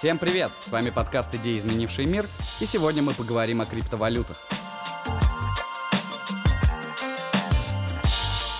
Всем привет! С вами подкаст «Идеи, изменившие мир», и сегодня мы поговорим о криптовалютах.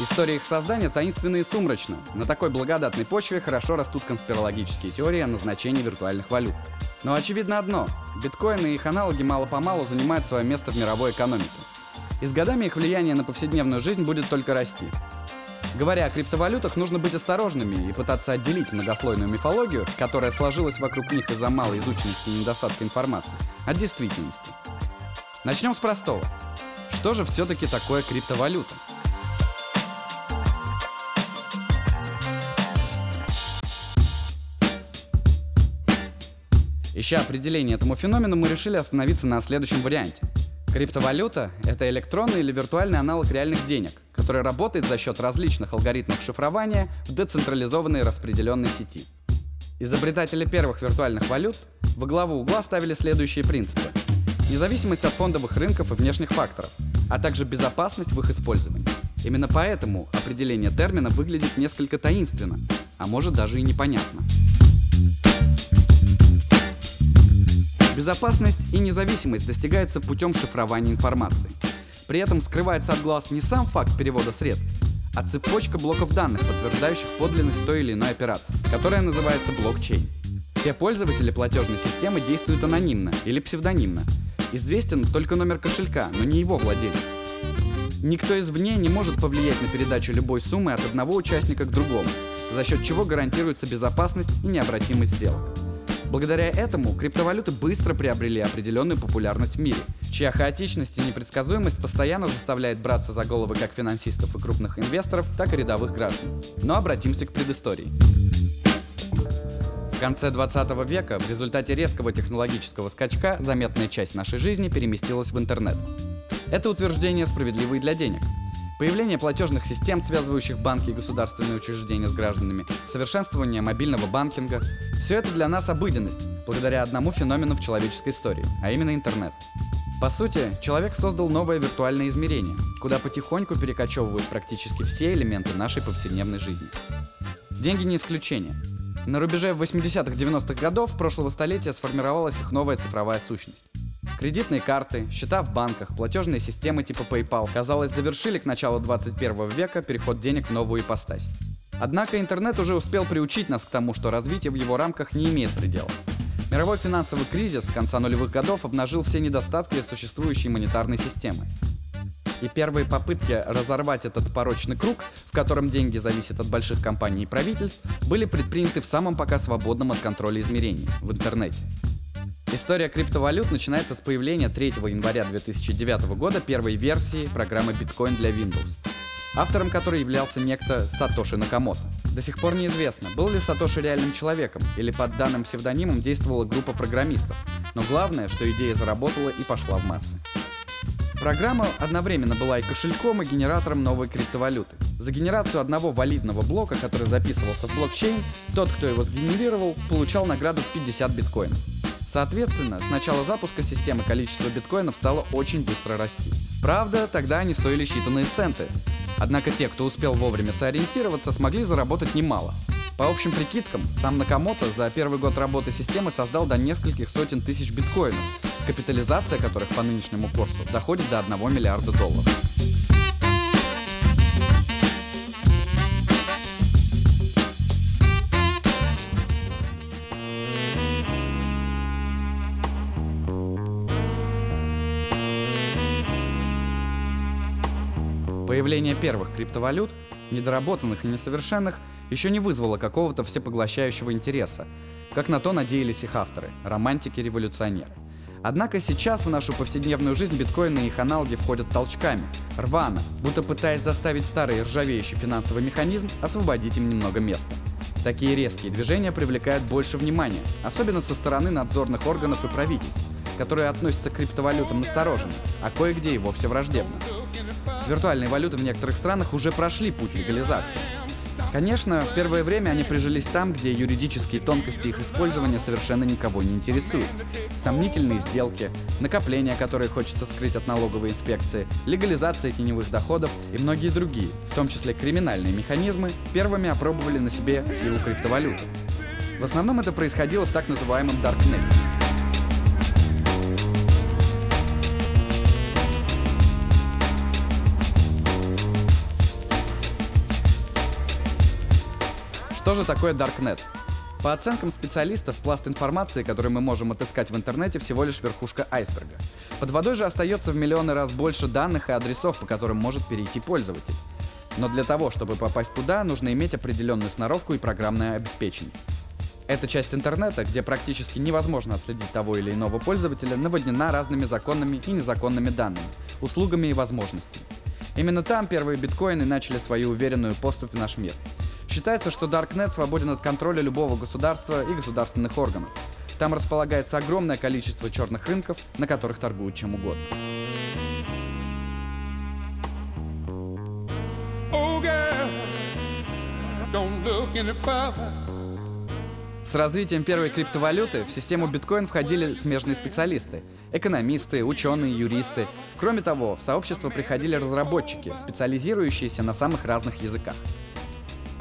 История их создания таинственна и сумрачна. На такой благодатной почве хорошо растут конспирологические теории о назначении виртуальных валют. Но очевидно одно – биткоины и их аналоги мало-помалу занимают свое место в мировой экономике. И с годами их влияние на повседневную жизнь будет только расти. Говоря о криптовалютах, нужно быть осторожными и пытаться отделить многослойную мифологию, которая сложилась вокруг них из-за малой изученности и недостатка информации, от действительности. Начнем с простого. Что же все-таки такое криптовалюта? Ища определение этому феномену, мы решили остановиться на следующем варианте. Криптовалюта – это электронный или виртуальный аналог реальных денег, который работает за счет различных алгоритмов шифрования в децентрализованной распределенной сети. Изобретатели первых виртуальных валют во главу угла ставили следующие принципы. Независимость от фондовых рынков и внешних факторов, а также безопасность в их использовании. Именно поэтому определение термина выглядит несколько таинственно, а может даже и непонятно. Безопасность и независимость достигается путем шифрования информации. При этом скрывается от глаз не сам факт перевода средств, а цепочка блоков данных, подтверждающих подлинность той или иной операции, которая называется блокчейн. Все пользователи платежной системы действуют анонимно или псевдонимно. Известен только номер кошелька, но не его владелец. Никто извне не может повлиять на передачу любой суммы от одного участника к другому, за счет чего гарантируется безопасность и необратимость сделок. Благодаря этому криптовалюты быстро приобрели определенную популярность в мире, чья хаотичность и непредсказуемость постоянно заставляет браться за головы как финансистов и крупных инвесторов, так и рядовых граждан. Но обратимся к предыстории. В конце 20 века в результате резкого технологического скачка заметная часть нашей жизни переместилась в интернет. Это утверждение справедливо и для денег – Появление платежных систем, связывающих банки и государственные учреждения с гражданами, совершенствование мобильного банкинга – все это для нас обыденность, благодаря одному феномену в человеческой истории, а именно интернет. По сути, человек создал новое виртуальное измерение, куда потихоньку перекочевывают практически все элементы нашей повседневной жизни. Деньги не исключение. На рубеже 80-х-90-х годов прошлого столетия сформировалась их новая цифровая сущность. Кредитные карты, счета в банках, платежные системы типа PayPal, казалось, завершили к началу 21 века переход денег в новую ипостась. Однако интернет уже успел приучить нас к тому, что развитие в его рамках не имеет предела. Мировой финансовый кризис с конца нулевых годов обнажил все недостатки существующей монетарной системы. И первые попытки разорвать этот порочный круг, в котором деньги зависят от больших компаний и правительств, были предприняты в самом пока свободном от контроля измерении – в интернете. История криптовалют начинается с появления 3 января 2009 года первой версии программы Bitcoin для Windows, автором которой являлся некто Сатоши Накамото. До сих пор неизвестно, был ли Сатоши реальным человеком или под данным псевдонимом действовала группа программистов, но главное, что идея заработала и пошла в массы. Программа одновременно была и кошельком, и генератором новой криптовалюты. За генерацию одного валидного блока, который записывался в блокчейн, тот, кто его сгенерировал, получал награду в 50 биткоинов. Соответственно, с начала запуска системы количество биткоинов стало очень быстро расти. Правда, тогда они стоили считанные центы. Однако те, кто успел вовремя сориентироваться, смогли заработать немало. По общим прикидкам, сам Накамото за первый год работы системы создал до нескольких сотен тысяч биткоинов, капитализация которых по нынешнему курсу доходит до 1 миллиарда долларов. Появление первых криптовалют, недоработанных и несовершенных, еще не вызвало какого-то всепоглощающего интереса, как на то надеялись их авторы, романтики-революционеры. Однако сейчас в нашу повседневную жизнь биткоины и их аналоги входят толчками, рвано, будто пытаясь заставить старый ржавеющий финансовый механизм освободить им немного места. Такие резкие движения привлекают больше внимания, особенно со стороны надзорных органов и правительств, которые относятся к криптовалютам настороженно, а кое-где и вовсе враждебно. Виртуальные валюты в некоторых странах уже прошли путь легализации. Конечно, в первое время они прижились там, где юридические тонкости их использования совершенно никого не интересуют. Сомнительные сделки, накопления, которые хочется скрыть от налоговой инспекции, легализация теневых доходов и многие другие, в том числе криминальные механизмы, первыми опробовали на себе силу криптовалюты. В основном это происходило в так называемом Даркнете. Что же такое Darknet? По оценкам специалистов, пласт информации, который мы можем отыскать в интернете, всего лишь верхушка айсберга. Под водой же остается в миллионы раз больше данных и адресов, по которым может перейти пользователь. Но для того, чтобы попасть туда, нужно иметь определенную сноровку и программное обеспечение. Эта часть интернета, где практически невозможно отследить того или иного пользователя, наводнена разными законными и незаконными данными, услугами и возможностями. Именно там первые биткоины начали свою уверенную поступь в наш мир. Считается, что Darknet свободен от контроля любого государства и государственных органов. Там располагается огромное количество черных рынков, на которых торгуют чем угодно. Oh. С развитием первой криптовалюты в систему биткоин входили смежные специалисты – экономисты, ученые, юристы. Кроме того, в сообщество приходили разработчики, специализирующиеся на самых разных языках.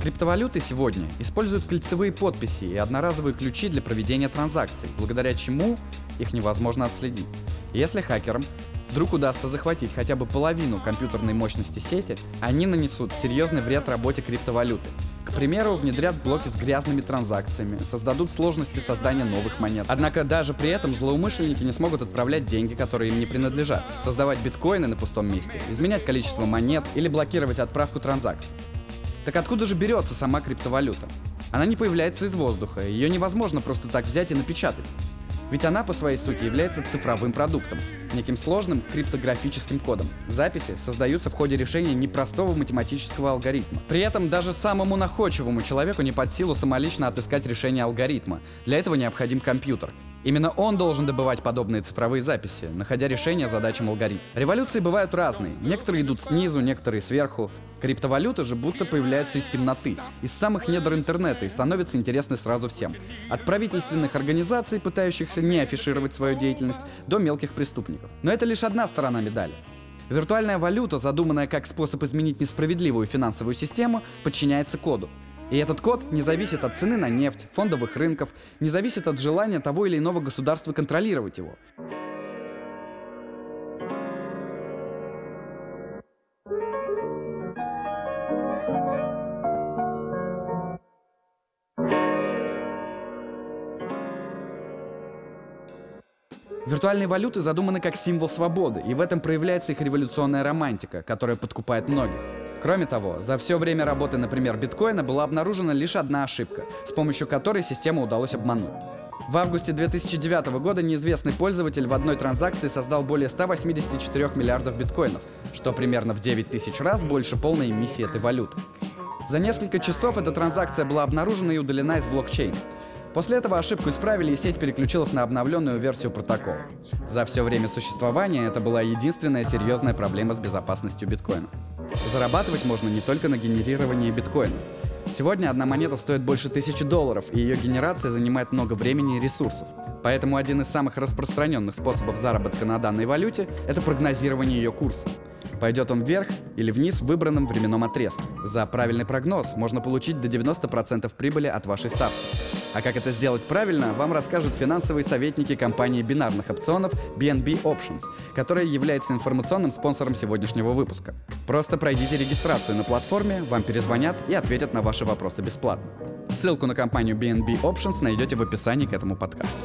Криптовалюты сегодня используют кольцевые подписи и одноразовые ключи для проведения транзакций, благодаря чему их невозможно отследить. Если хакерам вдруг удастся захватить хотя бы половину компьютерной мощности сети, они нанесут серьезный вред работе криптовалюты. К примеру, внедрят блоки с грязными транзакциями, создадут сложности создания новых монет. Однако даже при этом злоумышленники не смогут отправлять деньги, которые им не принадлежат, создавать биткоины на пустом месте, изменять количество монет или блокировать отправку транзакций. Так откуда же берется сама криптовалюта? Она не появляется из воздуха, ее невозможно просто так взять и напечатать. Ведь она по своей сути является цифровым продуктом, неким сложным криптографическим кодом. Записи создаются в ходе решения непростого математического алгоритма. При этом даже самому находчивому человеку не под силу самолично отыскать решение алгоритма. Для этого необходим компьютер. Именно он должен добывать подобные цифровые записи, находя решение задачам алгоритма. Революции бывают разные. Некоторые идут снизу, некоторые сверху. Криптовалюты же будто появляются из темноты, из самых недр интернета и становятся интересны сразу всем. От правительственных организаций, пытающихся не афишировать свою деятельность, до мелких преступников. Но это лишь одна сторона медали. Виртуальная валюта, задуманная как способ изменить несправедливую финансовую систему, подчиняется коду. И этот код не зависит от цены на нефть, фондовых рынков, не зависит от желания того или иного государства контролировать его. Виртуальные валюты задуманы как символ свободы, и в этом проявляется их революционная романтика, которая подкупает многих. Кроме того, за все время работы, например, биткоина была обнаружена лишь одна ошибка, с помощью которой систему удалось обмануть. В августе 2009 года неизвестный пользователь в одной транзакции создал более 184 миллиардов биткоинов, что примерно в 9 тысяч раз больше полной эмиссии этой валюты. За несколько часов эта транзакция была обнаружена и удалена из блокчейна. После этого ошибку исправили и сеть переключилась на обновленную версию протокола. За все время существования это была единственная серьезная проблема с безопасностью биткоина. Зарабатывать можно не только на генерировании биткоинов. Сегодня одна монета стоит больше тысячи долларов, и ее генерация занимает много времени и ресурсов. Поэтому один из самых распространенных способов заработка на данной валюте – это прогнозирование ее курса. Пойдет он вверх или вниз в выбранном временном отрезке. За правильный прогноз можно получить до 90% прибыли от вашей ставки. А как это сделать правильно, вам расскажут финансовые советники компании бинарных опционов BNB Options, которая является информационным спонсором сегодняшнего выпуска. Просто пройдите регистрацию на платформе, вам перезвонят и ответят на ваши вопросы бесплатно. Ссылку на компанию BNB Options найдете в описании к этому подкасту.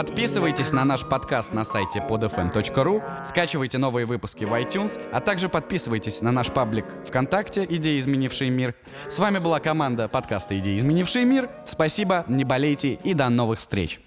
Подписывайтесь на наш подкаст на сайте podfm.ru, скачивайте новые выпуски в iTunes, а также подписывайтесь на наш паблик ВКонтакте «Идеи, изменившие мир». С вами была команда подкаста «Идеи, изменившие мир». Спасибо, не болейте и до новых встреч.